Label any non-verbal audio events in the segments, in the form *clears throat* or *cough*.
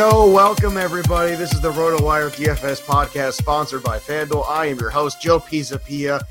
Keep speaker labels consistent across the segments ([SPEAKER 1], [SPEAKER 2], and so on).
[SPEAKER 1] yo, welcome everybody. This is the RotoWire DFS podcast sponsored by FanDuel. I am your host, Joe Pisapia,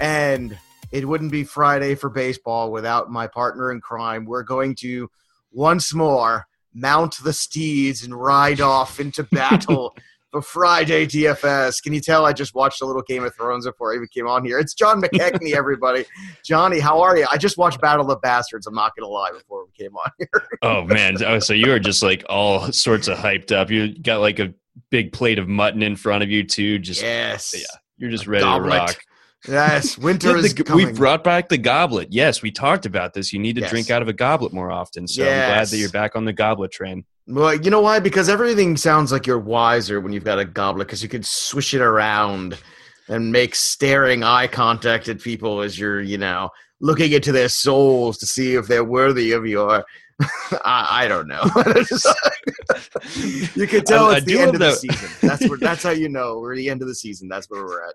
[SPEAKER 1] and it wouldn't be Friday for baseball without my partner in crime. We're going to once more mount the steeds and ride off into *laughs* battle for Friday DFS. Can you tell I just watched a little Game of Thrones before I even came on here? It's John McKechnie, *laughs* everybody. Johnny, how are you? I just watched Battle of the Bastards. I'm not going to lie before we came on here. *laughs*
[SPEAKER 2] oh, man. Oh, so you are just like all sorts of hyped up. You got like a big plate of mutton in front of you, too. Just,
[SPEAKER 1] yes.
[SPEAKER 2] Yeah. You're just ready
[SPEAKER 1] Goblet.
[SPEAKER 2] to rock.
[SPEAKER 1] Yes, *laughs* winter
[SPEAKER 2] Yeah,
[SPEAKER 1] is coming.
[SPEAKER 2] we brought back the goblet. Yes, we talked about this. You need to
[SPEAKER 1] Yes.
[SPEAKER 2] drink out of a goblet more often. So I'm glad that you're back on the goblet train.
[SPEAKER 1] Well, you know why? Because everything sounds like you're wiser when you've got a goblet because you can swish it around and make staring eye contact at people as you're, you know, looking into their souls to see if they're worthy of your. *laughs* I, I don't know. *laughs* you can tell
[SPEAKER 2] I- I
[SPEAKER 1] it's
[SPEAKER 2] do
[SPEAKER 1] the end of the
[SPEAKER 2] that-
[SPEAKER 1] season. That's where. That's how you know we're the end of the season. That's where we're at.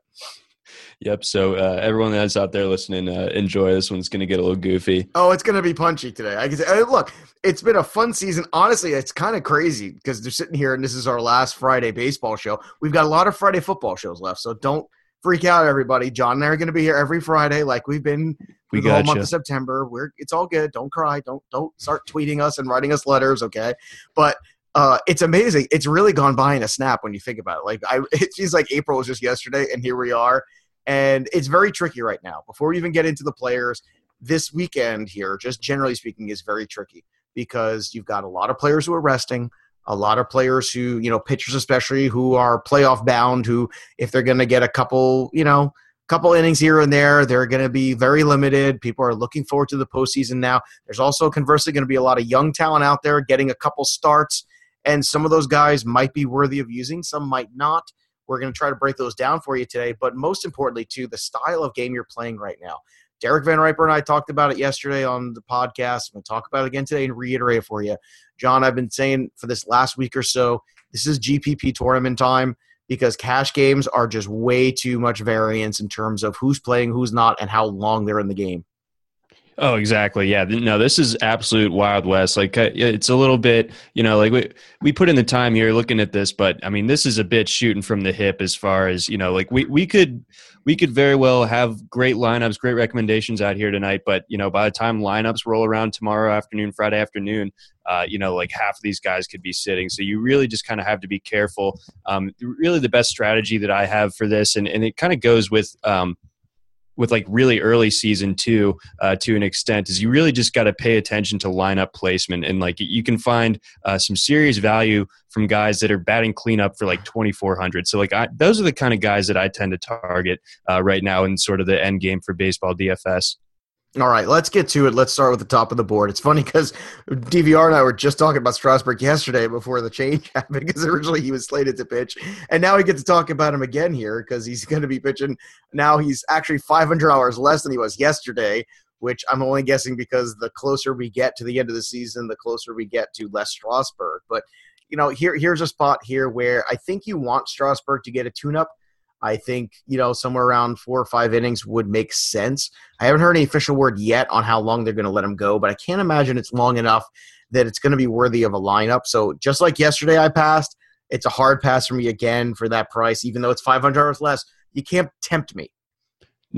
[SPEAKER 2] Yep. So uh, everyone that's out there listening, uh, enjoy. This one's going to get a little goofy.
[SPEAKER 1] Oh, it's gonna be punchy today. I can say, uh, look, it's been a fun season. Honestly, it's kind of crazy because they're sitting here and this is our last Friday baseball show. We've got a lot of Friday football shows left, so don't freak out, everybody. John and I are gonna be here every Friday, like we've been
[SPEAKER 2] We
[SPEAKER 1] the whole month
[SPEAKER 2] you.
[SPEAKER 1] of September. We're it's all good. Don't cry. Don't don't start tweeting us and writing us letters, okay? But uh, it's amazing. It's really gone by in a snap when you think about it. Like I, *laughs* it feels like April was just yesterday, and here we are. And it's very tricky right now. Before we even get into the players, this weekend here, just generally speaking, is very tricky because you've got a lot of players who are resting, a lot of players who, you know, pitchers especially who are playoff bound, who if they're going to get a couple, you know, couple innings here and there, they're going to be very limited. People are looking forward to the postseason now. There's also conversely going to be a lot of young talent out there getting a couple starts, and some of those guys might be worthy of using, some might not. We're going to try to break those down for you today, but most importantly, too, the style of game you're playing right now. Derek Van Riper and I talked about it yesterday on the podcast. I'm going to talk about it again today and reiterate it for you. John, I've been saying for this last week or so, this is GPP tournament time because cash games are just way too much variance in terms of who's playing, who's not, and how long they're in the game.
[SPEAKER 2] Oh, exactly. Yeah. No, this is absolute Wild West. Like, uh, it's a little bit, you know, like we, we put in the time here looking at this, but I mean, this is a bit shooting from the hip as far as, you know, like we, we could, we could very well have great lineups, great recommendations out here tonight. But, you know, by the time lineups roll around tomorrow afternoon, Friday afternoon, uh, you know, like half of these guys could be sitting. So you really just kind of have to be careful. Um, really, the best strategy that I have for this, and, and it kind of goes with, um, with like really early season two uh, to an extent, is you really just got to pay attention to lineup placement and like you can find uh, some serious value from guys that are batting cleanup for like 2400. So like I, those are the kind of guys that I tend to target uh, right now in sort of the end game for baseball DFS.
[SPEAKER 1] All right, let's get to it. Let's start with the top of the board. It's funny because DVR and I were just talking about Strasburg yesterday before the change *laughs* happened because originally he was slated to pitch, and now we get to talk about him again here because he's going to be pitching. Now he's actually 500 hours less than he was yesterday, which I'm only guessing because the closer we get to the end of the season, the closer we get to less Strasburg. But you know, here here's a spot here where I think you want Strasburg to get a tune-up I think, you know, somewhere around four or five innings would make sense. I haven't heard any official word yet on how long they're going to let him go, but I can't imagine it's long enough that it's going to be worthy of a lineup. So just like yesterday, I passed. It's a hard pass for me again for that price, even though it's five hundred dollars less. You can't tempt me.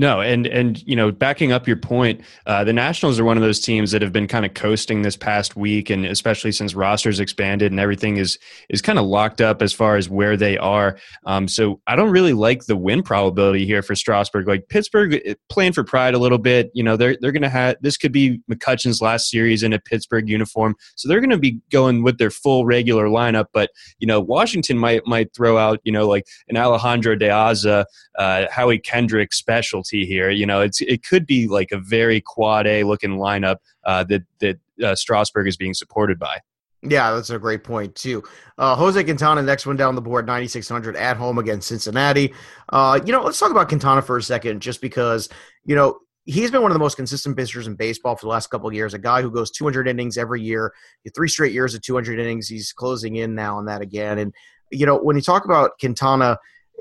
[SPEAKER 2] No, and and you know, backing up your point, uh, the Nationals are one of those teams that have been kind of coasting this past week, and especially since rosters expanded and everything is is kind of locked up as far as where they are. Um, so I don't really like the win probability here for Strasburg. Like Pittsburgh eh, playing for pride a little bit. You know, they're they're to have this could be McCutchen's last series in a Pittsburgh uniform, so they're to be going with their full regular lineup. But you know, Washington might might throw out you know like an Alejandro De Aza, uh, Howie Kendrick special here. You know, it's it could be like a very quad A looking lineup uh, that that uh, Strasburg is being supported by.
[SPEAKER 1] Yeah, that's a great point too. Uh, Jose Quintana, next one down the board, 9,600 at home against Cincinnati. Uh, you know, let's talk about Quintana for a second, just because you know he's been one of the most consistent pitchers in baseball for the last couple of years. A guy who goes 200 innings every year, three straight years of 200 innings. He's closing in now on that again. And you know, when you talk about Quintana,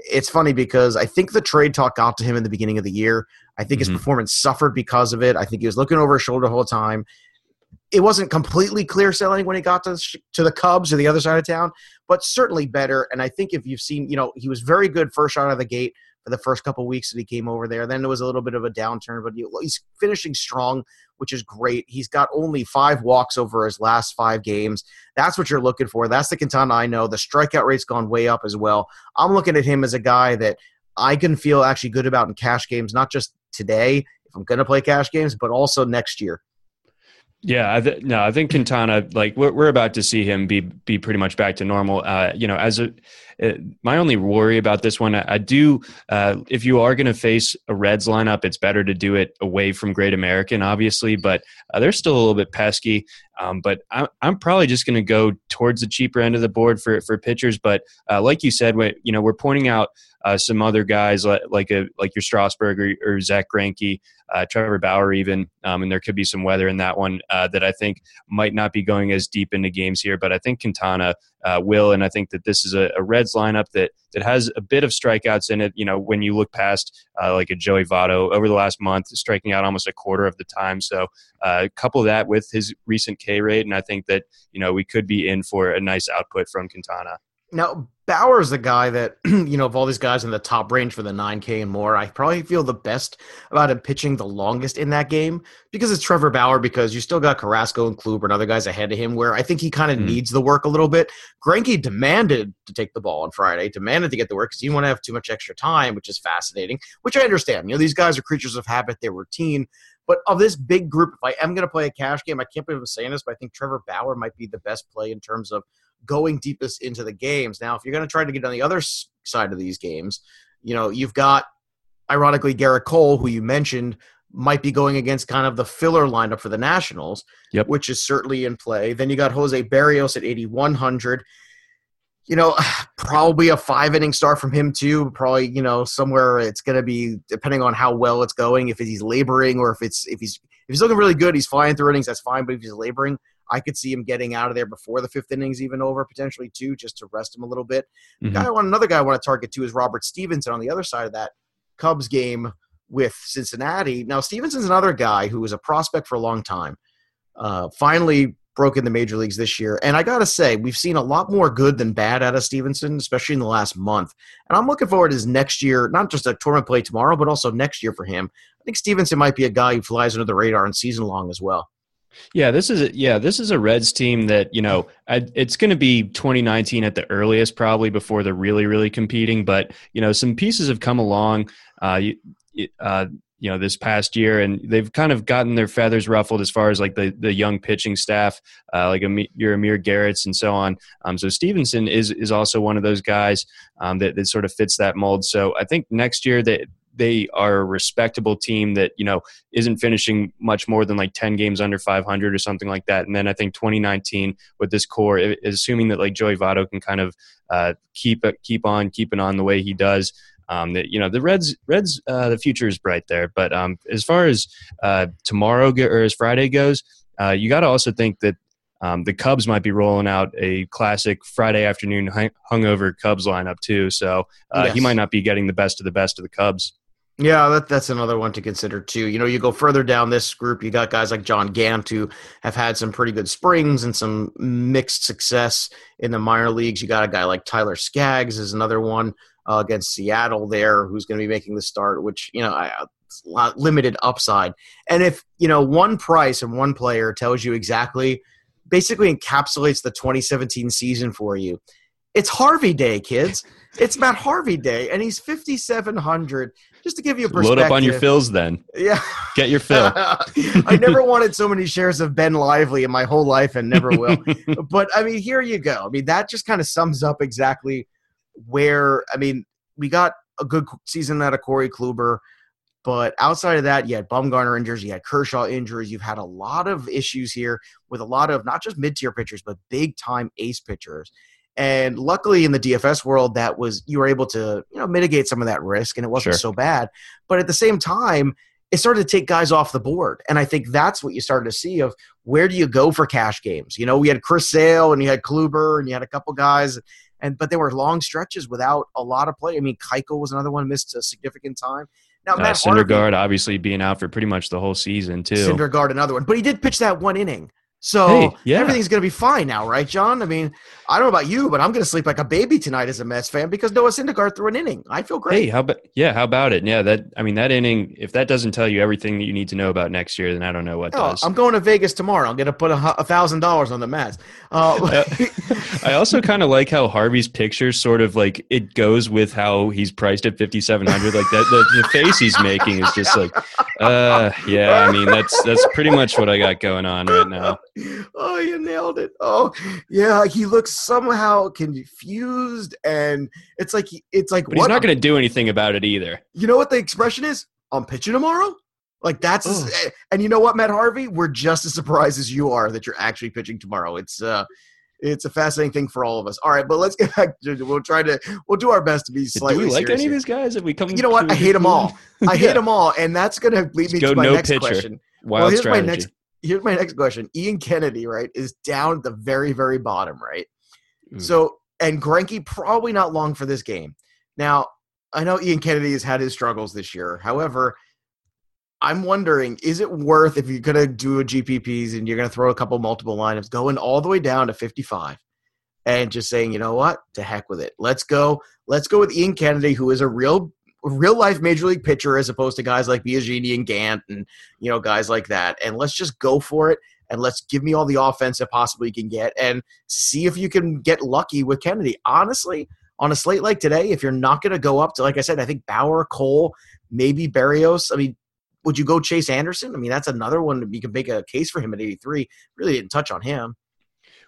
[SPEAKER 1] it's funny because I think the trade talk got to him in the beginning of the year. I think mm-hmm. his performance suffered because of it. I think he was looking over his shoulder the whole time. It wasn't completely clear selling when he got to to the Cubs or the other side of town, but certainly better. And I think if you've seen, you know, he was very good first shot out of the gate for the first couple weeks that he came over there. Then there was a little bit of a downturn, but he's finishing strong which is great. He's got only five walks over his last five games. That's what you're looking for. That's the Quintana I know. The strikeout rate's gone way up as well. I'm looking at him as a guy that I can feel actually good about in cash games, not just today, if I'm going to play cash games, but also next year.
[SPEAKER 2] Yeah, I th- no, I think Quintana, like we're, we're about to see him be be pretty much back to normal. Uh, you know, as a uh, my only worry about this one, I, I do. Uh, if you are going to face a Reds lineup, it's better to do it away from Great American, obviously. But uh, they're still a little bit pesky. Um, but I'm, I'm probably just going to go towards the cheaper end of the board for for pitchers. But uh, like you said, you know, we're pointing out uh, some other guys like like, a, like your Strasburg or, or Zack Greinke, uh, Trevor Bauer, even, um, and there could be some weather in that one uh, that I think might not be going as deep into games here. But I think Quintana uh, will, and I think that this is a, a, Reds lineup that that has a bit of strikeouts in it. You know, when you look past uh, like a Joey Votto over the last month, striking out almost a quarter of the time. So uh, couple that with his recent K rate, and I think that you know we could be in for a nice output from Quintana.
[SPEAKER 1] Now, Bauer is the guy that, *clears throat* you know, of all these guys in the top range for the 9K and more, I probably feel the best about him pitching the longest in that game because it's Trevor Bauer, because you still got Carrasco and Kluber and other guys ahead of him where I think he kind of mm. needs the work a little bit. Greinke demanded to take the ball on Friday, demanded to get the work because he didn't want to have too much extra time, which is fascinating, which I understand. You know, these guys are creatures of habit, they're routine. But of this big group, if I am going to play a cash game, I can't believe I'm saying this, but I think Trevor Bauer might be the best play in terms of going deepest into the games. Now, if you're going to try to get on the other side of these games, you know, you've got, ironically, Gerrit Cole, who you mentioned, might be going against kind of the filler lineup for the Nationals,
[SPEAKER 2] yep.
[SPEAKER 1] which is certainly in play. Then you got Jose Berrios at 8,100. You know, *sighs* probably a five inning start from him too. Probably, you know, somewhere it's going to be depending on how well it's going. If he's laboring or if it's if he's if he's looking really good, he's flying through innings. That's fine. But if he's laboring, I could see him getting out of there before the fifth innings even over, potentially too, just to rest him a little bit. Mm-hmm. guy I want another guy I want to target too is Robert Stephenson on the other side of that Cubs game with Cincinnati. Now Stephenson's another guy who was a prospect for a long time. Uh, finally broke in the major leagues this year. And I got to say, we've seen a lot more good than bad out of Stephenson, especially in the last month. And I'm looking forward to his next year, not just a tournament play tomorrow, but also next year for him. I think Stephenson might be a guy who flies under the radar and season long as well.
[SPEAKER 2] Yeah, this is a, yeah, this is a Reds team that you know it's going to be 2019 at the earliest, probably before they're really really competing. But you know, some pieces have come along. Uh, uh, you know this past year and they've kind of gotten their feathers ruffled as far as like the, the young pitching staff uh, like your Amir Garrett's and so on um, so Stephenson is is also one of those guys um, that, that sort of fits that mold so I think next year that they are a respectable team that you know isn't finishing much more than like 10 games under 500 or something like that and then i think 2019 with this core assuming that like joey votto can kind of uh, keep keep on keeping on the way he does um, that you know the Reds Reds uh, the future is bright there. But um, as far as uh, tomorrow go, or as Friday goes, uh, you got to also think that um, the Cubs might be rolling out a classic Friday afternoon hungover Cubs lineup too. So uh, yes. he might not be getting the best of the best of the Cubs.
[SPEAKER 1] Yeah, that, that's another one to consider too. You know, you go further down this group, you got guys like John Gant who have had some pretty good springs and some mixed success in the minor leagues. You got a guy like Tyler Skaggs is another one uh, against Seattle there, who's going to be making the start, which you know, I, limited upside. And if you know one price and one player tells you exactly, basically encapsulates the 2017 season for you, it's Harvey Day, kids. It's Matt Harvey Day, and he's 5,700. Just to give you a perspective.
[SPEAKER 2] Load up on your fills then.
[SPEAKER 1] Yeah.
[SPEAKER 2] Get your fill. *laughs*
[SPEAKER 1] I never wanted so many shares of Ben Lively in my whole life and never will. *laughs* but I mean, here you go. I mean, that just kind of sums up exactly where I mean we got a good season out of Corey Kluber, but outside of that, you had Bumgarner injuries, you had Kershaw injuries, you've had a lot of issues here with a lot of not just mid tier pitchers, but big time ace pitchers. And luckily in the DFS world, that was you were able to you know mitigate some of that risk, and it wasn't sure. so bad. But at the same time, it started to take guys off the board. And I think that's what you started to see of where do you go for cash games? You know, we had Chris Sale and you had Kluber and you had a couple guys and but there were long stretches without a lot of play. I mean, Keuchel was another one missed a significant time.
[SPEAKER 2] Now, uh, Syndergaard obviously being out for pretty much the whole season too.
[SPEAKER 1] Syndergaard another one, but he did pitch that one inning. So hey, yeah. everything's going to be fine now, right, John? I mean, I don't know about you, but I'm going to sleep like a baby tonight as a Mets fan because Noah Syndergaard threw an inning. I feel great.
[SPEAKER 2] Hey, how about yeah? How about it? Yeah, that I mean that inning. If that doesn't tell you everything that you need to know about next year, then I don't know what oh, does.
[SPEAKER 1] I'm going to Vegas tomorrow. I'm going to put a thousand dollars on the Mets. Uh, *laughs*
[SPEAKER 2] I also kind of like how Harvey's picture sort of like it goes with how he's priced at 5700. Like that, the, the face he's making is just like, uh, yeah. I mean, that's that's pretty much what I got going on right now. *laughs*
[SPEAKER 1] Oh, you nailed it. Oh, yeah. He looks somehow confused, and it's like it's like.
[SPEAKER 2] But what? he's not going to do anything about it either.
[SPEAKER 1] You know what the expression is? I'm pitching tomorrow. Like that's eh, and you know what, Matt Harvey, we're just as surprised as you are that you're actually pitching tomorrow. It's uh it's a fascinating thing for all of us. All right, but let's get back to we'll try to we'll do our best to be slightly.
[SPEAKER 2] Do we
[SPEAKER 1] like
[SPEAKER 2] any
[SPEAKER 1] here.
[SPEAKER 2] of these guys? If we come,
[SPEAKER 1] you know what? I hate them all. *laughs* I hate yeah. them all, and that's going to lead me to my no next pitcher. question.
[SPEAKER 2] Wild well, here's strategy.
[SPEAKER 1] my next here's my next question. Ian Kennedy, right, is down at the very, very bottom, right? Mm. So, and Greinke probably not long for this game. Now, I know Ian Kennedy has had his struggles this year. However, I'm wondering, is it worth if you're gonna do a GPPs and you're gonna throw a couple multiple lineups, going all the way down to 55, and just saying, you know what, to heck with it. Let's go. Let's go with Ian Kennedy, who is a real real life major league pitcher as opposed to guys like Biagini and Gant and you know guys like that. And let's just go for it and let's give me all the offense that possibly you can get and see if you can get lucky with Kennedy. Honestly, on a slate like today, if you're not going to go up to like I said, I think Bauer, Cole, maybe Berrios. I mean, would you go Chase Anderson? I mean, that's another one you can make a case for him at 83. Really didn't touch on him.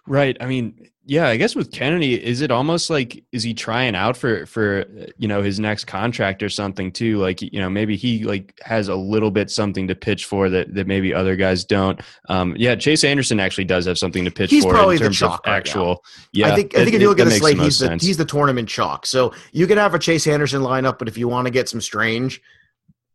[SPEAKER 2] Right. I mean, yeah, I guess with Kennedy, is it almost like is he trying out for for you know his next contract or something too? Like you know maybe he like has a little bit something to pitch for that that maybe other guys don't. Um, yeah, Chase Anderson actually does have something to pitch
[SPEAKER 1] he's
[SPEAKER 2] for
[SPEAKER 1] probably
[SPEAKER 2] in terms
[SPEAKER 1] the chalk
[SPEAKER 2] of actual.
[SPEAKER 1] Right
[SPEAKER 2] yeah,
[SPEAKER 1] I think I think it, if you look at the slate, he's the sense. he's the tournament chalk. So you can have a Chase Anderson lineup, but if you want to get some strange,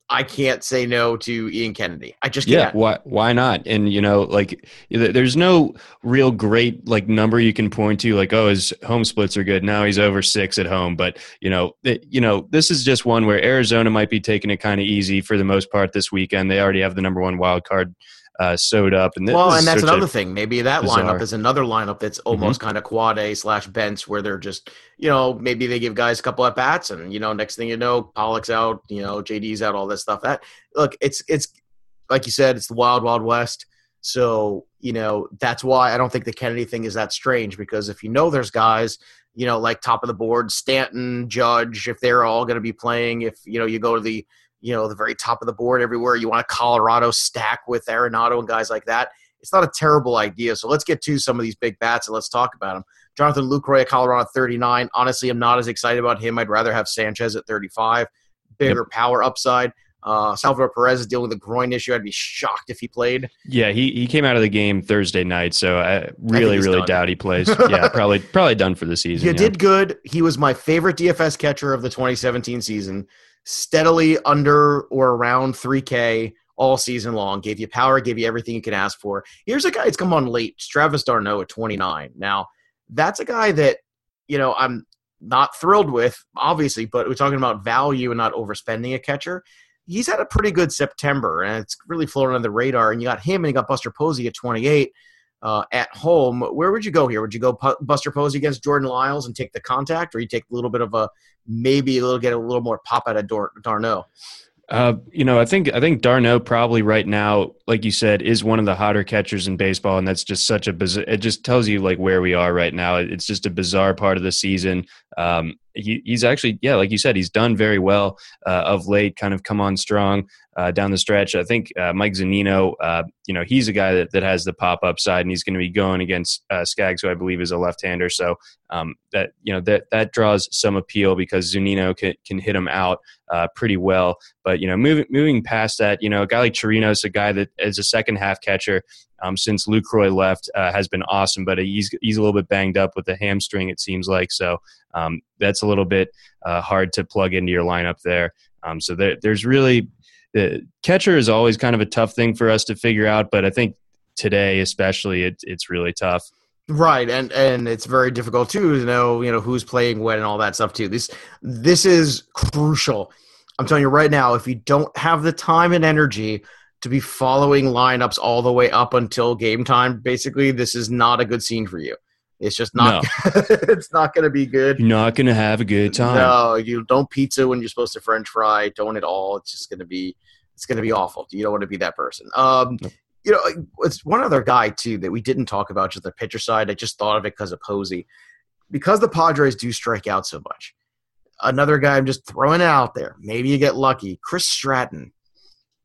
[SPEAKER 1] I can't say no to Ian Kennedy. I just can't.
[SPEAKER 2] Yeah, why why not? And you know, like there's no real great like number you can point to like oh his home splits are good. Now he's over 6 at home, but you know, it, you know, this is just one where Arizona might be taking it kind of easy for the most part this weekend. They already have the number 1 wild card uh, sewed up. And
[SPEAKER 1] well, and that's another thing. Maybe that bizarre. lineup is another lineup that's mm-hmm. almost mm-hmm. kind of quad A slash bench, where they're just you know maybe they give guys a couple at bats, and you know next thing you know Pollock's out, you know JD's out, all this stuff. That look, it's it's like you said, it's the wild wild west. So you know that's why I don't think the Kennedy thing is that strange because if you know there's guys you know like top of the board, Stanton, Judge, if they're all going to be playing, if you know you go to the you know, the very top of the board everywhere. You want a Colorado stack with Arenado and guys like that. It's not a terrible idea. So let's get to some of these big bats and let's talk about them. Jonathan Lucroy at Colorado 39. Honestly, I'm not as excited about him. I'd rather have Sanchez at 35. bigger yep. power upside. Uh, Salvador Perez is dealing with a groin issue. I'd be shocked if he played.
[SPEAKER 2] Yeah, he, he came out of the game Thursday night, so I really I really done. doubt he plays. *laughs* yeah, probably probably done for the season.
[SPEAKER 1] He yeah. did good. He was my favorite DFS catcher of the 2017 season. Steadily under or around 3K all season long. Gave you power, gave you everything you can ask for. Here's a guy that's come on late, Travis d'Arnaud at 29. Now, that's a guy that you know I'm not thrilled with, obviously, but we're talking about value and not overspending a catcher he's had a pretty good September, and it's really floating on the radar. And you got him, and you got Buster Posey at 28 uh, at home. Where would you go here? Would you go P- Buster Posey against Jordan Lyles and take the contact, or you take a little bit of a maybe a little get a little more pop out of Dar- d'Arnaud?
[SPEAKER 2] Uh, you know, I think I think d'Arnaud probably right now, like you said, is one of the hotter catchers in baseball, and that's just such a bizarre. It just tells you like where we are right now. It's just a bizarre part of the season. Um, he, he's actually, yeah, like you said, he's done very well uh, of late. Kind of come on strong uh, down the stretch. I think uh, Mike Zunino, uh, you know, he's a guy that, that has the pop up side, and he's going to be going against uh, Skaggs, who I believe is a left hander. So um, that you know that that draws some appeal because Zunino can can hit him out uh, pretty well. But you know, moving moving past that, you know, a guy like Chirinos, a guy that is a second half catcher um, since Lucroy left, uh, has been awesome. But he's he's a little bit banged up with the hamstring, it seems like. So um, that's a little bit uh, hard to plug into your lineup there. Um, so there, there's really the catcher is always kind of a tough thing for us to figure out, but I think today especially it, it's really tough.
[SPEAKER 1] Right, and and it's very difficult too to know you know who's playing when and all that stuff too. This this is crucial. I'm telling you right now, if you don't have the time and energy to be following lineups all the way up until game time, basically, this is not a good scene for you. It's just not. No. *laughs* it's not going to be good.
[SPEAKER 2] You're not going to have a good time.
[SPEAKER 1] No, you don't pizza when you're supposed to French fry. Don't at all. It's just going to be. It's going to be awful. You don't want to be that person. Um, you know, it's one other guy too that we didn't talk about just the pitcher side. I just thought of it because of Posey, because the Padres do strike out so much. Another guy I'm just throwing it out there. Maybe you get lucky. Chris Stratton.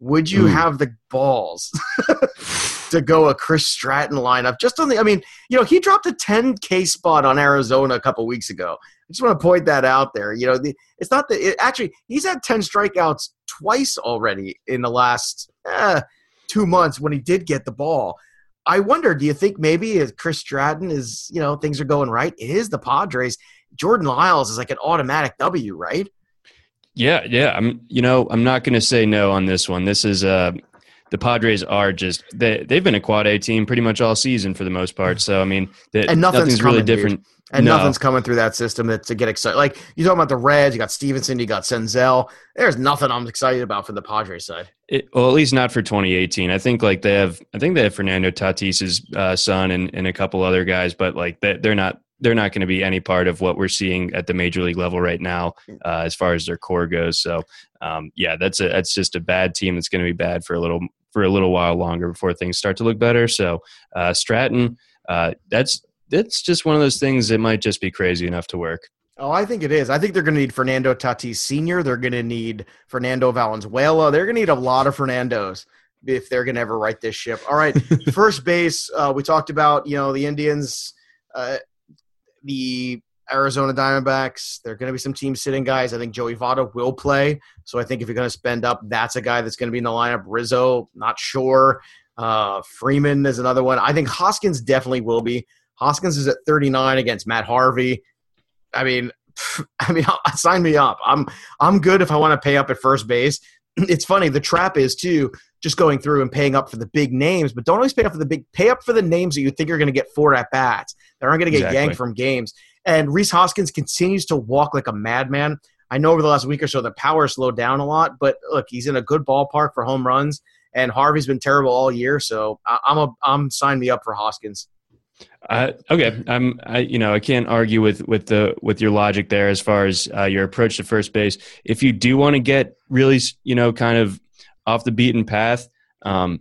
[SPEAKER 1] Would you Ooh. have the balls *laughs* to go a Chris Stratton lineup just on the? I mean, you know, he dropped a 10K spot on Arizona a couple weeks ago. I just want to point that out there. You know, the, it's not that it, actually he's had 10 strikeouts twice already in the last eh, two months when he did get the ball. I wonder, do you think maybe if Chris Stratton is, you know, things are going right? It is the Padres. Jordan Lyles is like an automatic W, right?
[SPEAKER 2] Yeah, yeah. I'm, you know, I'm not going to say no on this one. This is, uh, the Padres are just they they've been a quad A team pretty much all season for the most part. So I mean,
[SPEAKER 1] the, and nothing's, nothing's coming, really different. Dude. And no. nothing's coming through that system that to get excited. Like you talking about the Reds, you got Stephenson, you got Senzel. There's nothing I'm excited about for the Padres side.
[SPEAKER 2] It, well, at least not for 2018. I think like they have, I think they have Fernando Tatis's uh, son and, and a couple other guys, but like they, they're not they're not going to be any part of what we're seeing at the major league level right now uh, as far as their core goes. So um, yeah, that's a that's just a bad team that's going to be bad for a little for a little while longer before things start to look better. So uh, Stratton, uh, that's that's just one of those things that might just be crazy enough to work.
[SPEAKER 1] Oh, I think it is. I think they're going to need Fernando Tatis Sr. They're going to need Fernando Valenzuela. They're going to need a lot of Fernandos if they're going to ever right this ship. All right, *laughs* first base. Uh, we talked about you know the Indians, uh, the Arizona Diamondbacks. There are going to be some team sitting guys. I think Joey Votto will play. So I think if you're going to spend up, that's a guy that's going to be in the lineup. Rizzo, not sure. Uh, Freeman is another one. I think Hoskins definitely will be. Hoskins is at 39 against Matt Harvey. I mean, *laughs* I mean, *laughs* sign me up. I'm I'm good if I want to pay up at first base. *clears throat* It's funny. The trap is too just going through and paying up for the big names, but don't always pay up for the big. Pay up for the names that you think you're going to get four at bats. That aren't going to get exactly. yanked from games. And Rhys Hoskins continues to walk like a madman. I know over the last week or so the power slowed down a lot, but look, he's in a good ballpark for home runs. And Harvey's been terrible all year, so I'm a I'm sign me up for Hoskins.
[SPEAKER 2] Uh, okay, I'm. I you know I can't argue with with the with your logic there as far as uh, your approach to first base. If you do want to get really you know kind of off the beaten path, um,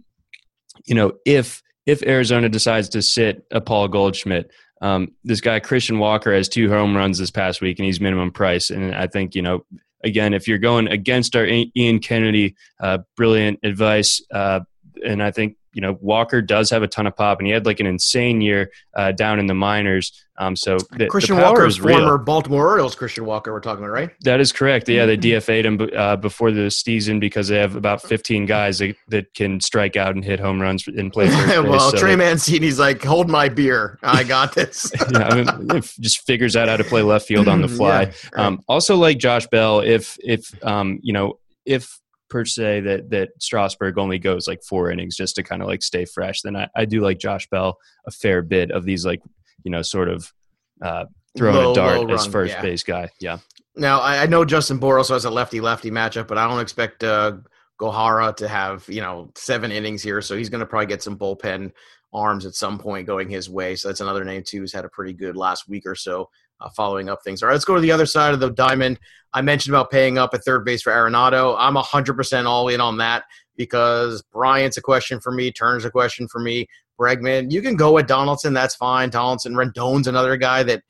[SPEAKER 2] you know if if Arizona decides to sit a Paul Goldschmidt, um, this guy Christian Walker has two home runs this past week and he's minimum price, and I think you know again if you're going against our Ian Kennedy uh, brilliant advice, uh, and I think you know, Walker does have a ton of pop, and he had like an insane year uh, down in the minors. Um, so the,
[SPEAKER 1] Christian
[SPEAKER 2] the
[SPEAKER 1] Walker,
[SPEAKER 2] is real.
[SPEAKER 1] former Baltimore Orioles. Christian Walker, we're talking about, right?
[SPEAKER 2] That is correct. Yeah, they
[SPEAKER 1] Mm-hmm.
[SPEAKER 2] DFA'd him uh, before the season because they have about 15 guys that, that can strike out and hit home runs and play *laughs* first base.
[SPEAKER 1] well,
[SPEAKER 2] so
[SPEAKER 1] Trey Mancini's like, hold my beer. I got *laughs* this. *laughs*
[SPEAKER 2] yeah, I mean, just figures out how to play left field on the fly.
[SPEAKER 1] Yeah, right.
[SPEAKER 2] um, also, like Josh Bell, if if um, you know if per se that that Strasburg only goes like four innings just to kind of like stay fresh, then I, I do like Josh Bell a fair bit of these like you know sort of uh, throwing
[SPEAKER 1] Low,
[SPEAKER 2] a dart
[SPEAKER 1] low
[SPEAKER 2] as
[SPEAKER 1] run,
[SPEAKER 2] first
[SPEAKER 1] yeah.
[SPEAKER 2] base guy. Yeah,
[SPEAKER 1] Now, I, I know Justin Boros has a lefty lefty matchup, but I don't expect uh, Gohara to have, you know, seven innings here. So he's going to probably get some bullpen arms at some point going his way. So that's another name, too, who's had a pretty good last week or so uh, following up things. All right, let's go to the other side of the diamond. I mentioned about paying up at third base for Arenado. I'm 100% all in on that because Bryant's a question for me, Turner's a question for me. Bregman, you can go with Donaldson. That's fine. Donaldson, Rendon's another guy that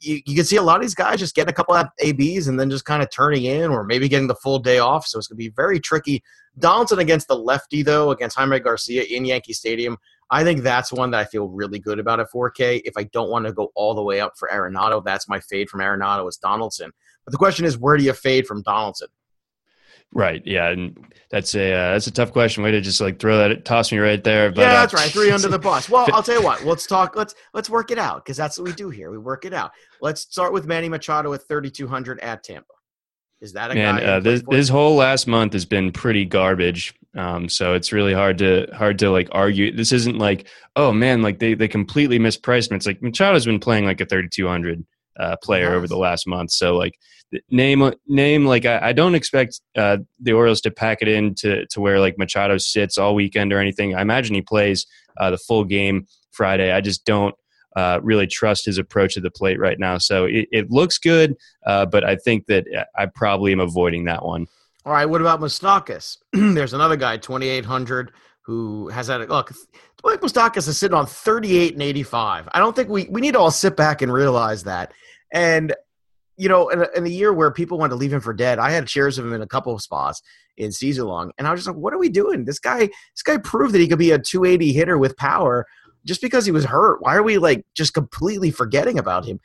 [SPEAKER 1] you, you can see a lot of these guys just getting a couple of ABs and then just kind of turning in or maybe getting the full day off. So it's going to be very tricky. Donaldson against the lefty, though, against Jaime Garcia in Yankee Stadium. I think that's one that I feel really good about at 4K. If I don't want to go all the way up for Arenado, that's my fade from Arenado is Donaldson. But the question is, where do you fade from Donaldson?
[SPEAKER 2] right. Yeah, and that's a uh, that's a tough question. Way to just like throw that toss me right there. But,
[SPEAKER 1] yeah,
[SPEAKER 2] uh,
[SPEAKER 1] that's right. Three under the bus. Well, *laughs* I'll tell you what. Let's talk. Let's let's work it out because that's what we do here. We work it out. Let's start with Manny Machado at 3,200 at Tampa. Is that a
[SPEAKER 2] Man,
[SPEAKER 1] guy?
[SPEAKER 2] uh, this, this whole last month has been pretty garbage. Um, so it's really hard to hard to like argue. This isn't like, oh man, like they they completely mispriced him. It's like Machado's been playing like a thirty two hundred uh, player over the last month. So like name name like I, I don't expect uh, the Orioles to pack it in to to where like Machado sits all weekend or anything. I imagine he plays uh, the full game Friday. I just don't uh, really trust his approach to the plate right now. So it, it looks good, uh, but I think that I probably am avoiding that one.
[SPEAKER 1] All right, what about Moustakas? *clears throat* There's another guy, 2,800, who has had a look. Mike Moustakas is sitting on 38 and 85. I don't think we we need to all sit back and realize that. And you know, in in a year where people want to leave him for dead, I had shares of him in a couple of spots in season long, and I was just like, "What are we doing? This guy, this guy proved that he could be a 280 hitter with power just because he was hurt. Why are we like just completely forgetting about him?"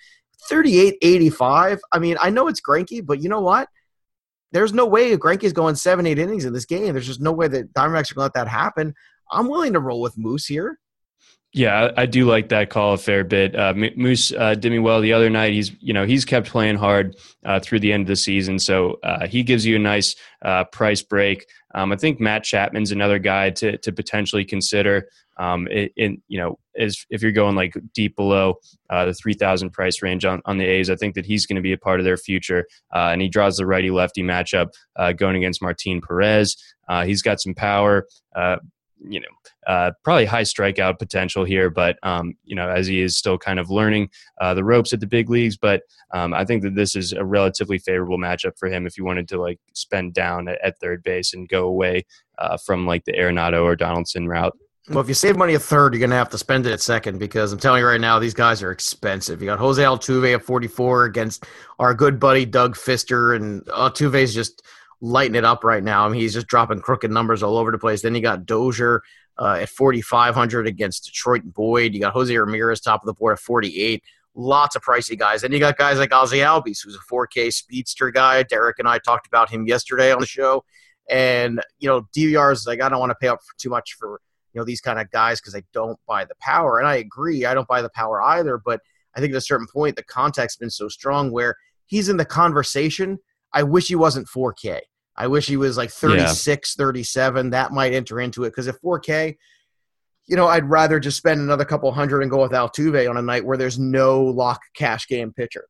[SPEAKER 1] 38 85. I mean, I know it's Greinke, but you know what? There's no way Greinke's going seven, eight innings in this game. There's just no way that Diamondbacks are going to let that happen. I'm willing to roll with Moose here.
[SPEAKER 2] Yeah, I I do like that call a fair bit. Uh, Moose uh, did me well the other night. He's you know he's kept playing hard uh, through the end of the season, so uh, he gives you a nice uh, price break. Um, I think Matt Chapman's another guy to to potentially consider. Um, in, you know, as if you're going like deep below uh, the three thousand price range on, on the A's, I think that he's going to be a part of their future. Uh, and he draws the righty lefty matchup uh, going against Martin Perez. Uh, he's got some power. You know, uh, probably high strikeout potential here, but um, you know, as he is still kind of learning uh, the ropes at the big leagues. But um, I think that this is a relatively favorable matchup for him if you wanted to like spend down at, at third base and go away uh, from like the Arenado or Donaldson route.
[SPEAKER 1] Well, if you save money at third, you're going to have to spend it at second because I'm telling you right now, these guys are expensive. You got Jose Altuve at 44 against our good buddy Doug Fister, and Altuve's just lighting it up right now. I mean, he's just dropping crooked numbers all over the place. Then you got Dozier uh, at 4,500 against Detroit Boyd. You got Jose Ramirez top of the board at 48. Lots of pricey guys. Then you got guys like Ozzy Albies, who's a 4K speedster guy. Derek and I talked about him yesterday on the show. And, you know, DVR is like, I don't want to pay up for too much for you know these kind of guys because I don't buy the power, and I agree, I don't buy the power either. But I think at a certain point, the contact's been so strong where he's in the conversation. I wish he wasn't 4K. I wish he was like 36, 37. That might enter into it because if 4K, you know, I'd rather just spend another couple hundred and go with Altuve on a night where there's no lock cash game pitcher.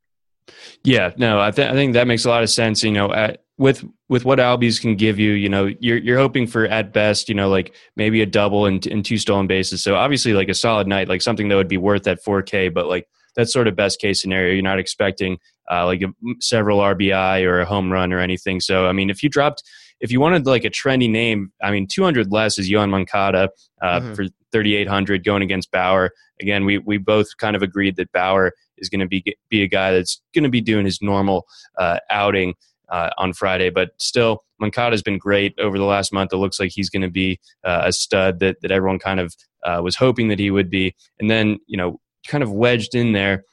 [SPEAKER 2] Yeah, no, I, th- I think that makes a lot of sense. You know, at, with with what Albies can give you, you know, you're you're hoping for at best, you know, like maybe a double and, and two stolen bases. So obviously, like a solid night, like something that would be worth that 4K. But like that's sort of best case scenario. You're not expecting uh, like a, several RBI or a home run or anything. So I mean, if you dropped, if you wanted like a trendy name, I mean, 200 less is Yoan Moncada uh,
[SPEAKER 1] Mhm.
[SPEAKER 2] for 3,800 going against Bauer. Again, we we both kind of agreed that Bauer is going to be be a guy that's going to be doing his normal uh, outing uh, on Friday, but still Moncada's been great over the last month. It looks like he's going to be uh, a stud that that everyone kind of uh, was hoping that he would be. And then you know, kind of wedged in there.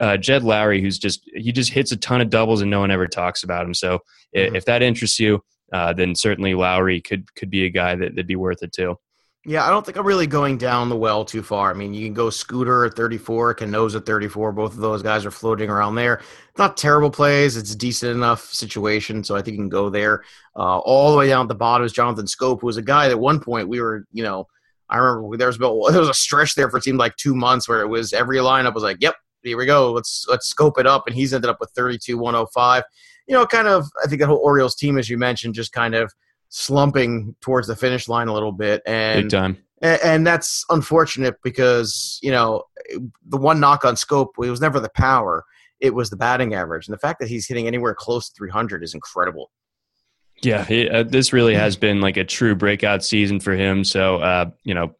[SPEAKER 2] Uh, Jed Lowrie, who's just he just hits a ton of doubles and no one ever talks about him. So mm-hmm. if that interests you, uh, then certainly Lowry could could be a guy that, that'd be worth it too.
[SPEAKER 1] Yeah, I don't think I'm really going down the well too far. I mean, you can go Scooter at 34, Cano's at 34. Both of those guys are floating around there. Not terrible plays. It's a decent enough situation, so I think you can go there. Uh, all the way down at the bottom is Jonathan Schoop, who was a guy that at one point we were, you know, I remember there was about *laughs* there was a stretch there for it seemed like two months where it was every lineup was like, "Yep, here we go. Let's let's scope it up," and he's ended up with 32, 105. You know, kind of. I think the whole Orioles team, as you mentioned, just kind of slumping towards the finish line a little bit, and
[SPEAKER 2] Big time.
[SPEAKER 1] And, and that's unfortunate because you know the one knock on Schoop it was never the power; it was the batting average, and the fact that he's hitting anywhere close to 300 is incredible.
[SPEAKER 2] Yeah, uh, this really has been like a true breakout season for him. So, uh, you know,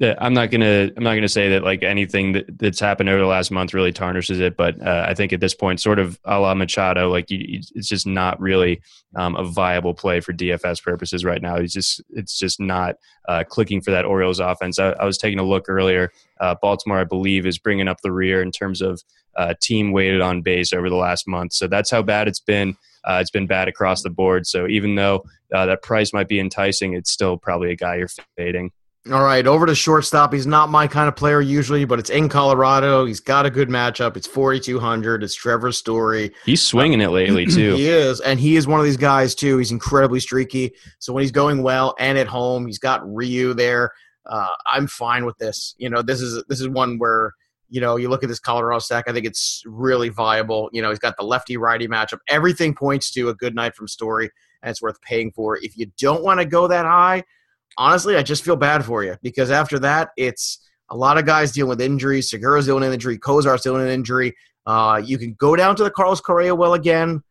[SPEAKER 2] I'm not gonna I'm not gonna say that like anything that, that's happened over the last month really tarnishes it, but uh, I think at this point, sort of a la Machado, like you, it's just not really um, a viable play for DFS purposes right now. He's just it's just not uh, clicking for that Orioles offense. I, I was taking a look earlier. Uh, Baltimore, I believe, is bringing up the rear in terms of uh, team weighted on base over the last month. So that's how bad it's been. Uh, it's been bad across the board. So even though uh, that price might be enticing, it's still probably a guy you're fading.
[SPEAKER 1] All right, over to shortstop. He's not my kind of player usually, but it's in Colorado. He's got a good matchup. It's 4,200. It's Trevor Story.
[SPEAKER 2] He's swinging it lately, *clears throat* too.
[SPEAKER 1] he is. And he is one of these guys, too. He's incredibly streaky. So when he's going well and at home, he's got Ryu there. Uh, I'm fine with this. You know, this is this is one where you know you look at this Colorado stack. I think it's really viable. You know, he's got the lefty righty matchup. Everything points to a good night from Story, and it's worth paying for. If you don't want to go that high, honestly, I just feel bad for you because after that, it's a lot of guys dealing with injuries. Segura's dealing an injury. Cozart's dealing an injury. Uh, you can go down to the Carlos Correa well again.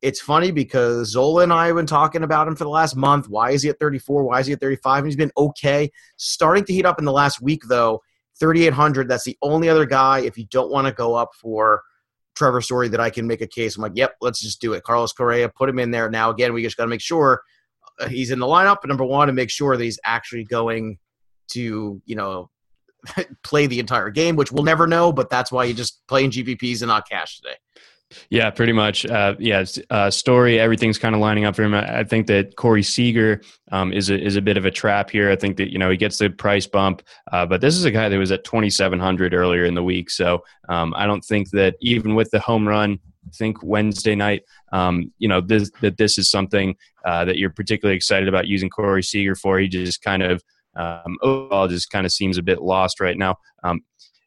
[SPEAKER 1] It's funny because Zola and I have been talking about him for the last month. Why is he at 34? Why is he at 35? And he's been okay. Starting to heat up in the last week, though. 3,800. That's the only other guy, if you don't want to go up for Trevor Story, that I can make a case. I'm like, yep, let's just do it. Carlos Correa, put him in there. Now, again, we just got to make sure uh, he's in the lineup, number one, to make sure that he's actually going to, you know, *laughs* play the entire game, which we'll never know, but that's why you just play in GPPs and not cash today.
[SPEAKER 2] Yeah, pretty much. Uh, yeah, uh, story. Everything's kind of lining up for him. I think that Corey Seager um, is a, is a bit of a trap here. I think that you know he gets the price bump, uh, but this is a guy that was at twenty seven hundred earlier in the week. So um, I don't think that even with the home run I think Wednesday night. Um, you know this, that this is something uh, that you're particularly excited about using Corey Seager for. He just kind of um, overall just kind of seems a bit lost right now. Um,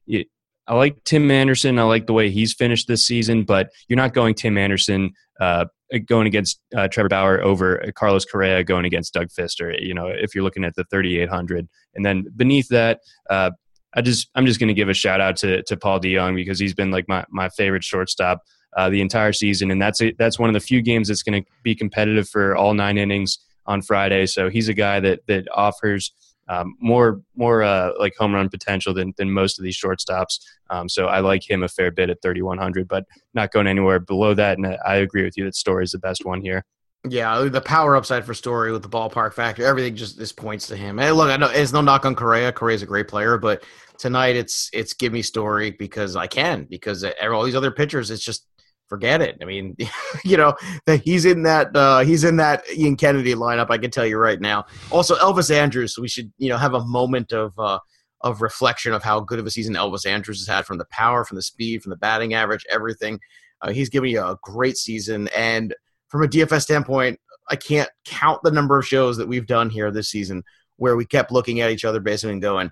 [SPEAKER 2] it, I like Tim Anderson. I like the way he's finished this season, but you're not going Tim Anderson uh, going against uh, Trevor Bauer over Carlos Correa going against Doug Fister. You know, if you're looking at the 3,800, and then beneath that, uh, I just I'm just going to give a shout out to to Paul DeJong because he's been like my my favorite shortstop uh, the entire season, and that's a, that's one of the few games that's going to be competitive for all nine innings on Friday. So he's a guy that that offers um, more more uh, like home run potential than than most of these shortstops. Um, so I like him a fair bit at 3100, but not going anywhere below that. And I agree with you that Story is the best one here.
[SPEAKER 1] Yeah, the power upside for Story with the ballpark factor, everything just this points to him. Hey, look, I know it's no knock on Correa. Correa's a great player, but tonight it's it's give me Story because I can because all these other pitchers, it's just forget it. I mean, *laughs* you know, he's in that uh, he's in that Ian Kennedy lineup. I can tell you right now. Also, Elvis Andrus. We should you know have a moment of uh, of reflection of how good of a season Elvis Andrus has had from the power, from the speed, from the batting average, everything. Uh, he's giving you a great season, and from a DFS standpoint, I can't count the number of shows that we've done here this season where we kept looking at each other basically and going,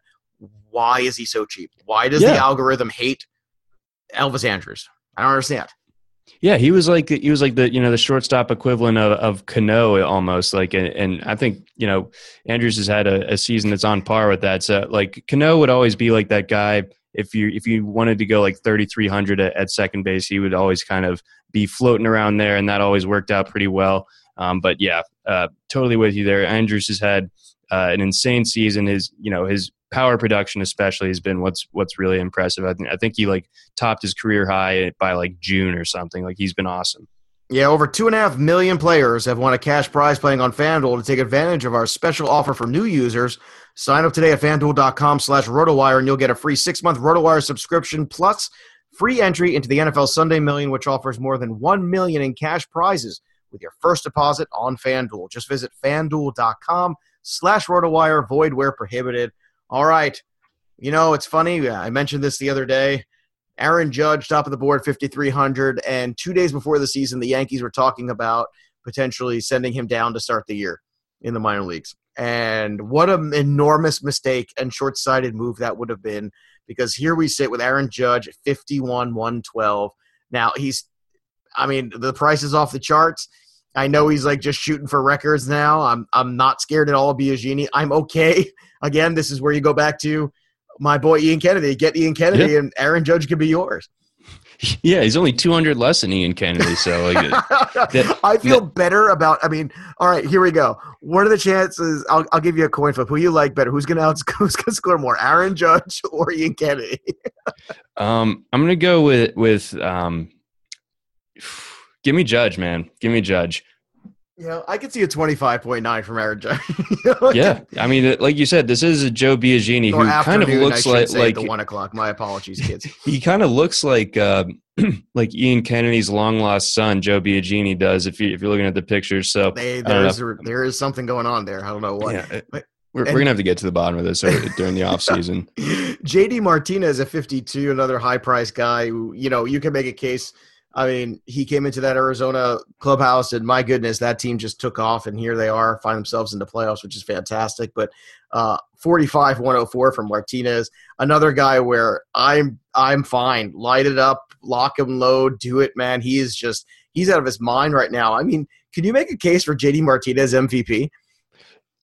[SPEAKER 1] "Why is he so cheap? Why does yeah. the algorithm hate Elvis Andrus?" I don't understand."
[SPEAKER 2] Yeah, he was like he was like the you know the shortstop equivalent of, of Cano almost like and, and I think you know Andrus has had a, a, season that's on par with that. So like Cano would always be like that guy if you if you wanted to go like thirty three hundred at, at, second base, he would always kind of be floating around there, and that always worked out pretty well. Um, but yeah, uh, totally with you there. Andrus has had uh, an insane season. His you know his power production especially has been what's what's really impressive. I think I think he like topped his career high by like June or something. Like he's been awesome.
[SPEAKER 1] Yeah, over two and a half million players have won a cash prize playing on FanDuel to take advantage of our special offer for new users. Sign up today at fanduel.com slash RotoWire and you'll get a free six month RotoWire subscription plus free entry into the NFL Sunday Million, which offers more than one million in cash prizes with your first deposit on FanDuel. Just visit fanduel.com slash RotoWire, void where prohibited. All right. You know, it's funny. I mentioned this the other day. Aaron Judge, top of the board, 5,300. And two days before the season, the Yankees were talking about potentially sending him down to start the year in the minor leagues. And what an enormous mistake and short sighted move that would have been because here we sit with Aaron Judge at 51 112. Now, he's, I mean, the price is off the charts. I know he's like just shooting for records now. I'm I'm not scared at all of Biagini. I'm okay. *laughs* Again, this is where you go back to my boy Ian Kennedy. Get Ian Kennedy, and Aaron Judge can be yours. *laughs*
[SPEAKER 2] Yeah, he's only 200 less than Ian Kennedy. So like, *laughs*
[SPEAKER 1] that, I feel that, better about. I mean, all right, here we go. What are the chances? I'll, I'll give you a coin flip. Who you like better? Who's gonna out, who's gonna score more, Aaron Judge or Ian Kennedy?
[SPEAKER 2] um, I'm gonna go with with um, give me Judge, man. Give me Judge.
[SPEAKER 1] Yeah, I could see a 25.9 from Aaron Judge. *laughs*
[SPEAKER 2] yeah, I mean, like you said, this is a Joe Biagini who kind of looks like like
[SPEAKER 1] the one o'clock. My apologies, kids. *laughs*
[SPEAKER 2] he kind of looks like uh, *clears throat* like Ian Kennedy's long lost son, Joe Biagini, does. If you if you're looking at the pictures, so
[SPEAKER 1] they, there is there is something going on there. I don't know what. Yeah,
[SPEAKER 2] but, we're, we're gonna have to get to the bottom of this during the off season. *laughs*
[SPEAKER 1] JD Martinez at 52, another high price guy. Who, you know, you can make a case I mean, he came into that Arizona clubhouse, and my goodness, that team just took off, and here they are, find themselves in the playoffs, which is fantastic. But uh, 45 104 from Martinez, another guy where I'm I'm fine, light it up, lock him low, do it, man. He is just he's out of his mind right now. I mean, can you make a case for JD Martinez MVP?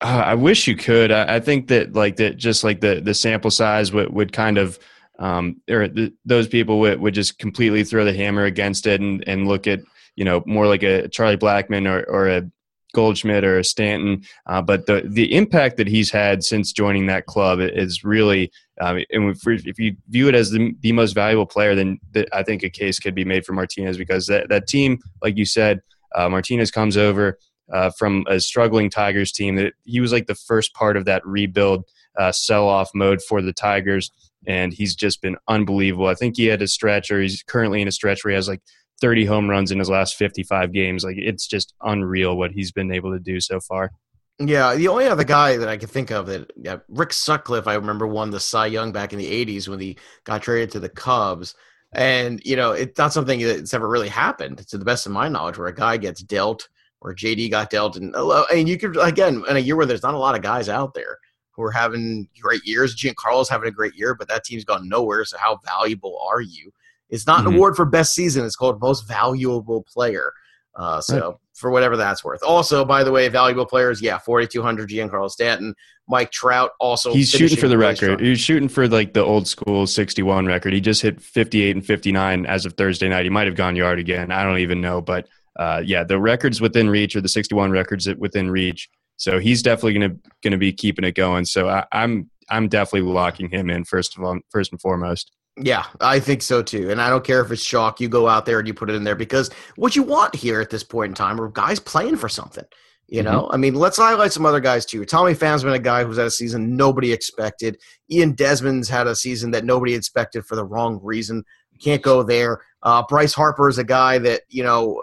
[SPEAKER 2] Uh, I wish you could. I, I, think that like that, just like the the sample size would would kind of um, or th- those people would, would just completely throw the hammer against it and, and look at you know more like a Charlie Blackmon or, or a Goldschmidt or a Stanton. Uh, but the the impact that he's had since joining that club is really, um, and if, if, you view it as the, the most valuable player, then the, I think a case could be made for Martinez because that, that team, like you said, uh, Martinez comes over uh, from a struggling Tigers team. That he was like the first part of that rebuild uh, sell off mode for the Tigers and he's just been unbelievable. I think he had a stretch, or he's currently in a stretch where he has like 30 home runs in his last 55 games. Like it's just unreal what he's been able to do so far.
[SPEAKER 1] Yeah, the only other guy that I can think of that yeah, Rick Sutcliffe, I remember won the Cy Young back in the '80s when he got traded to the Cubs, and you know it's not something that's ever really happened, to the best of my knowledge, where a guy gets dealt, or JD got dealt, and uh, and you could again in a year where there's not a lot of guys out there who are having great years. Giancarlo's having a great year, but that team's gone nowhere. So how valuable are you? It's not an mm-hmm. award for best season. It's called most valuable player. Uh, so right. for whatever that's worth. Also, by the way, valuable players, yeah, 4,200 Giancarlo Stanton, Mike Trout also.
[SPEAKER 2] He's shooting for the record. Strong. He's shooting for like the old school 61 record. He just hit 58 and 59 as of Thursday night. He might have gone yard again. I don't even know, but uh, yeah, the records within reach or the 61 records within reach. So he's definitely going to going to be keeping it going. So I, I'm I'm definitely locking him in first of all, first and foremost.
[SPEAKER 1] Yeah, I think so too. And I don't care if it's chalk, you go out there and you put it in there because what you want here at this point in time are guys playing for something. You know, mm-hmm. I mean, let's highlight some other guys too. Tommy Pham's been a guy who's had a season nobody expected. Ian Desmond's had a season that nobody expected for the wrong reason. Can't go there. Uh, Bryce Harper is a guy that, you know,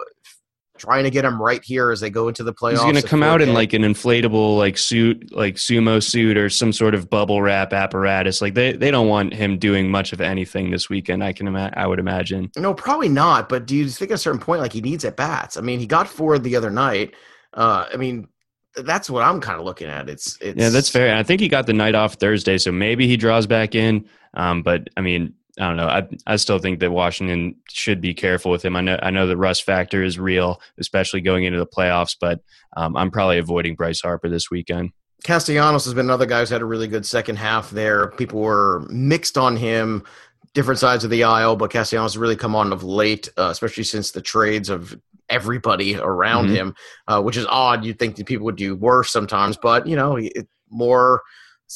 [SPEAKER 1] trying to get him right here as they go into the playoffs. He's
[SPEAKER 2] going to come out in like an inflatable like suit, like sumo suit or some sort of bubble wrap apparatus. Like they, they don't want him doing much of anything this weekend. I can ima- I would imagine.
[SPEAKER 1] No, probably not. But do you think at a certain point like he needs at bats? I mean, he got four the other night. Uh, I mean, that's what I'm kind of looking at. It's, it's
[SPEAKER 2] yeah, that's fair. I think he got the night off Thursday, so maybe he draws back in. Um, but I mean, I don't know. I I still think that Washington should be careful with him. I know I know the rust factor is real, especially going into the playoffs. But um, I'm probably avoiding Bryce Harper this weekend.
[SPEAKER 1] Castellanos has been another guy who's had a really good second half there. People were mixed on him, different sides of the aisle, but Castellanos has really come on of late, uh, especially since the trades of everybody around mm-hmm. him, uh, which is odd. You'd think that people would do worse sometimes, but you know, it, more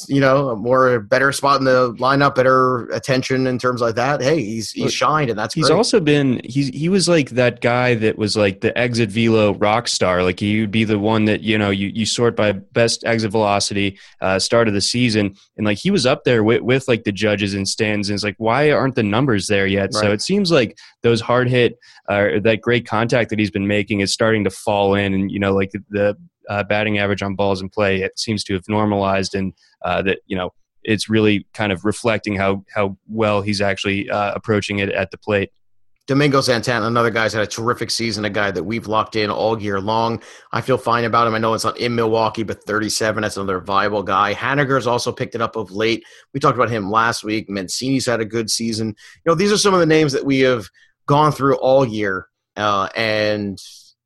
[SPEAKER 1] you know, a more better spot in the lineup, better attention in terms like that. Hey, he's he's shined, and that's
[SPEAKER 2] he's
[SPEAKER 1] great.
[SPEAKER 2] also been he's he was like that guy that was like the exit velo rock star. Like he would be the one that you know you you sort by best exit velocity uh, start of the season, and like he was up there with with like the judges and stands, and it's like why aren't the numbers there yet? So it seems like those hard hit uh, that great contact that he's been making is starting to fall in, and you know like the uh, batting average on balls in play it seems to have normalized, and uh, that you know it's really kind of reflecting how how well he's actually uh, approaching it at the plate.
[SPEAKER 1] Domingo Santana, another guy's had a terrific season, a guy that we've locked in all year long. I feel fine about him. I know it's not in Milwaukee, but 37, that's another viable guy. Haniger's also picked it up of late. We talked about him last week. Mancini's had a good season. You know, these are some of the names that we have gone through all year uh, and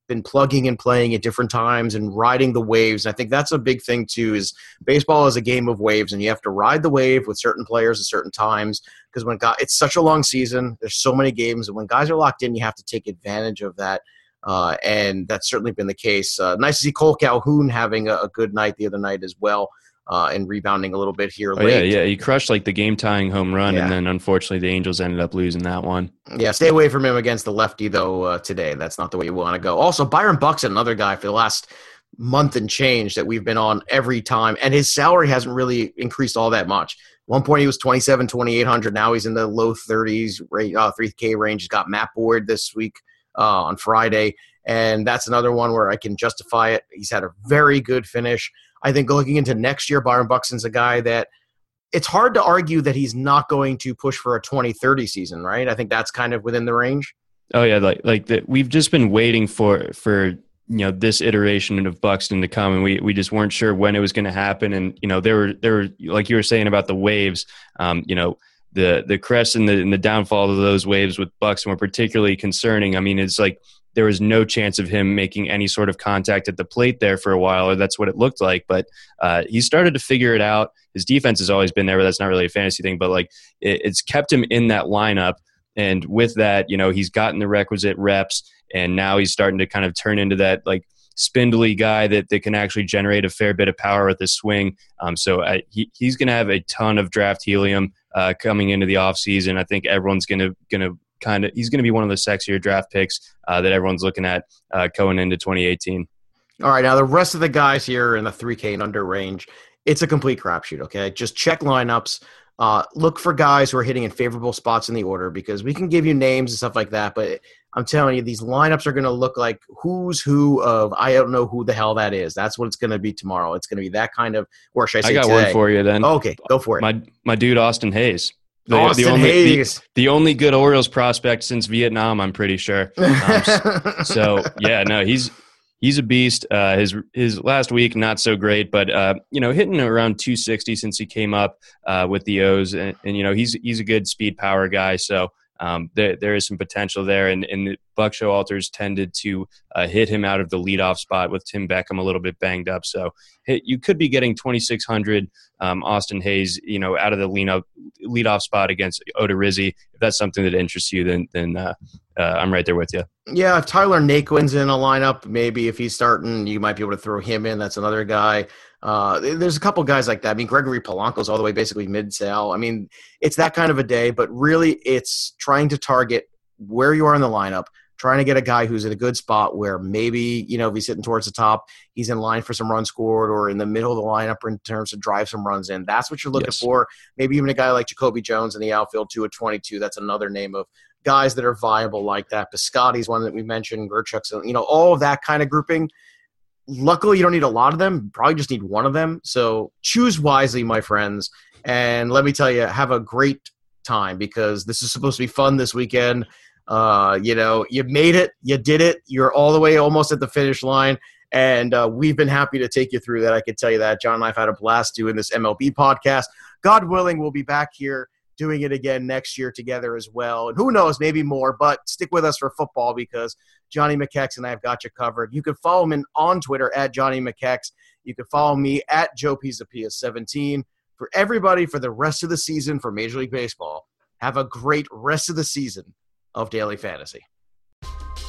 [SPEAKER 1] been plugging and playing at different times and riding the waves. I think that's a big thing too is baseball is a game of waves and you have to ride the wave with certain players at certain times because when guys, it's such a long season, there's so many games, and when guys are locked in, you have to take advantage of that. Uh, and that's certainly been the case. Uh, nice to see Cole Calhoun having a, a good night the other night as well, uh, and rebounding a little bit here
[SPEAKER 2] Oh yeah, yeah. He crushed like the game tying home run,
[SPEAKER 1] Yeah.
[SPEAKER 2] and then unfortunately the Angels ended up losing that one.
[SPEAKER 1] Yeah, stay away from him against the lefty though uh, today. That's not the way you want to go. Also, Byron Buxton, another guy for the last month and change that we've been on every time, and his salary hasn't really increased all that much. One point he was 27, 2800. Now he's in the low 30s, rate, uh, 3K range. He's got Matt Boyd this week uh, on Friday, and that's another one where I can justify it. He's had a very good finish. I think looking into next year, Byron Buxton's a guy that it's hard to argue that he's not going to push for a 2030 season, right? I think that's kind of within the range.
[SPEAKER 2] Oh yeah, like like that. We've just been waiting for for you know this iteration of Buxton to come, and we we just weren't sure when it was going to happen. And you know there were there were like you were saying about the waves. Um, you know the the crest and the and the downfall of those waves with Buxton were particularly concerning. I mean, it's like there was no chance of him making any sort of contact at the plate there for a while, or that's what it looked like. But uh, he started to figure it out. His defense has always been there, but that's not really a fantasy thing. But like it, it's kept him in that lineup. And with that, you know, he's gotten the requisite reps, and now he's starting to kind of turn into that like spindly guy that, that can actually generate a fair bit of power with his swing. Um, so I, he, he's going to have a ton of draft helium uh, coming into the offseason. I think everyone's going to going to kind of he's going to be one of the sexier draft picks uh, that everyone's looking at uh, going into 2018.
[SPEAKER 1] All right, now the rest of the guys here in the 3K and under range, it's a complete crapshoot, okay? Just check lineups. Uh, look for guys who are hitting in favorable spots in the order because we can give you names and stuff like that, but I'm telling you, these lineups are going to look like who's who of I don't know who the hell that is. That's what it's going to be tomorrow. It's going to be that kind of, or should I say, I
[SPEAKER 2] got
[SPEAKER 1] today?
[SPEAKER 2] one for you then.
[SPEAKER 1] Okay, go for it.
[SPEAKER 2] My my dude Austin Hays. The,
[SPEAKER 1] Austin
[SPEAKER 2] the only, the- the only good Orioles prospect since Vietnam, I'm pretty sure. *laughs* Um, so yeah, no, he's he's a beast. Uh, his his last week not so great, but uh, you know hitting around 260 since he came up uh, with the O's, and, and you know he's he's a good speed power guy. So um, there there is some potential there, and and the Buck Showalters tended to uh, hit him out of the leadoff spot with Tim Beckham a little bit banged up. So you could be getting 2600 um, Austin Hays, you know, out of the lead up leadoff spot against Odorizzi. If that's something that interests you, then then uh, uh, I'm right there with you.
[SPEAKER 1] Yeah, if Tyler Naquin's in a lineup, maybe if he's starting, you might be able to throw him in. That's another guy. Uh, there's a couple guys like that. I mean, Gregory Polanco's all the way basically mid sale. I mean, it's that kind of a day, but really it's trying to target where you are in the lineup, trying to get a guy who's in a good spot where maybe, you know, if he's sitting towards the top, he's in line for some runs scored or in the middle of the lineup in terms of drive some runs in. That's what you're looking
[SPEAKER 2] Yes.
[SPEAKER 1] for. Maybe even a guy like Jacoby Jones in the outfield, two at 22. That's another name of guys that are viable like that. Piscotty's one that we mentioned, Gerchuk's, you know, all of that kind of grouping. Luckily, you don't need a lot of them. Probably just need one of them. So choose wisely, my friends. And let me tell you, have a great time because this is supposed to be fun this weekend. Uh, you know, you made it, you did it, you're all the way almost at the finish line. And uh, we've been happy to take you through that. I can tell you that. John and I've had a blast doing this MLB podcast. God willing, we'll be back here doing it again next year together as well. And who knows, maybe more, but stick with us for football because Johnny McKex and I have got you covered. You can follow him on Twitter at Johnny McKex. You can follow me at Joe Pisapia17. For everybody for the rest of the season for Major League Baseball, have a great rest of the season of Daily Fantasy.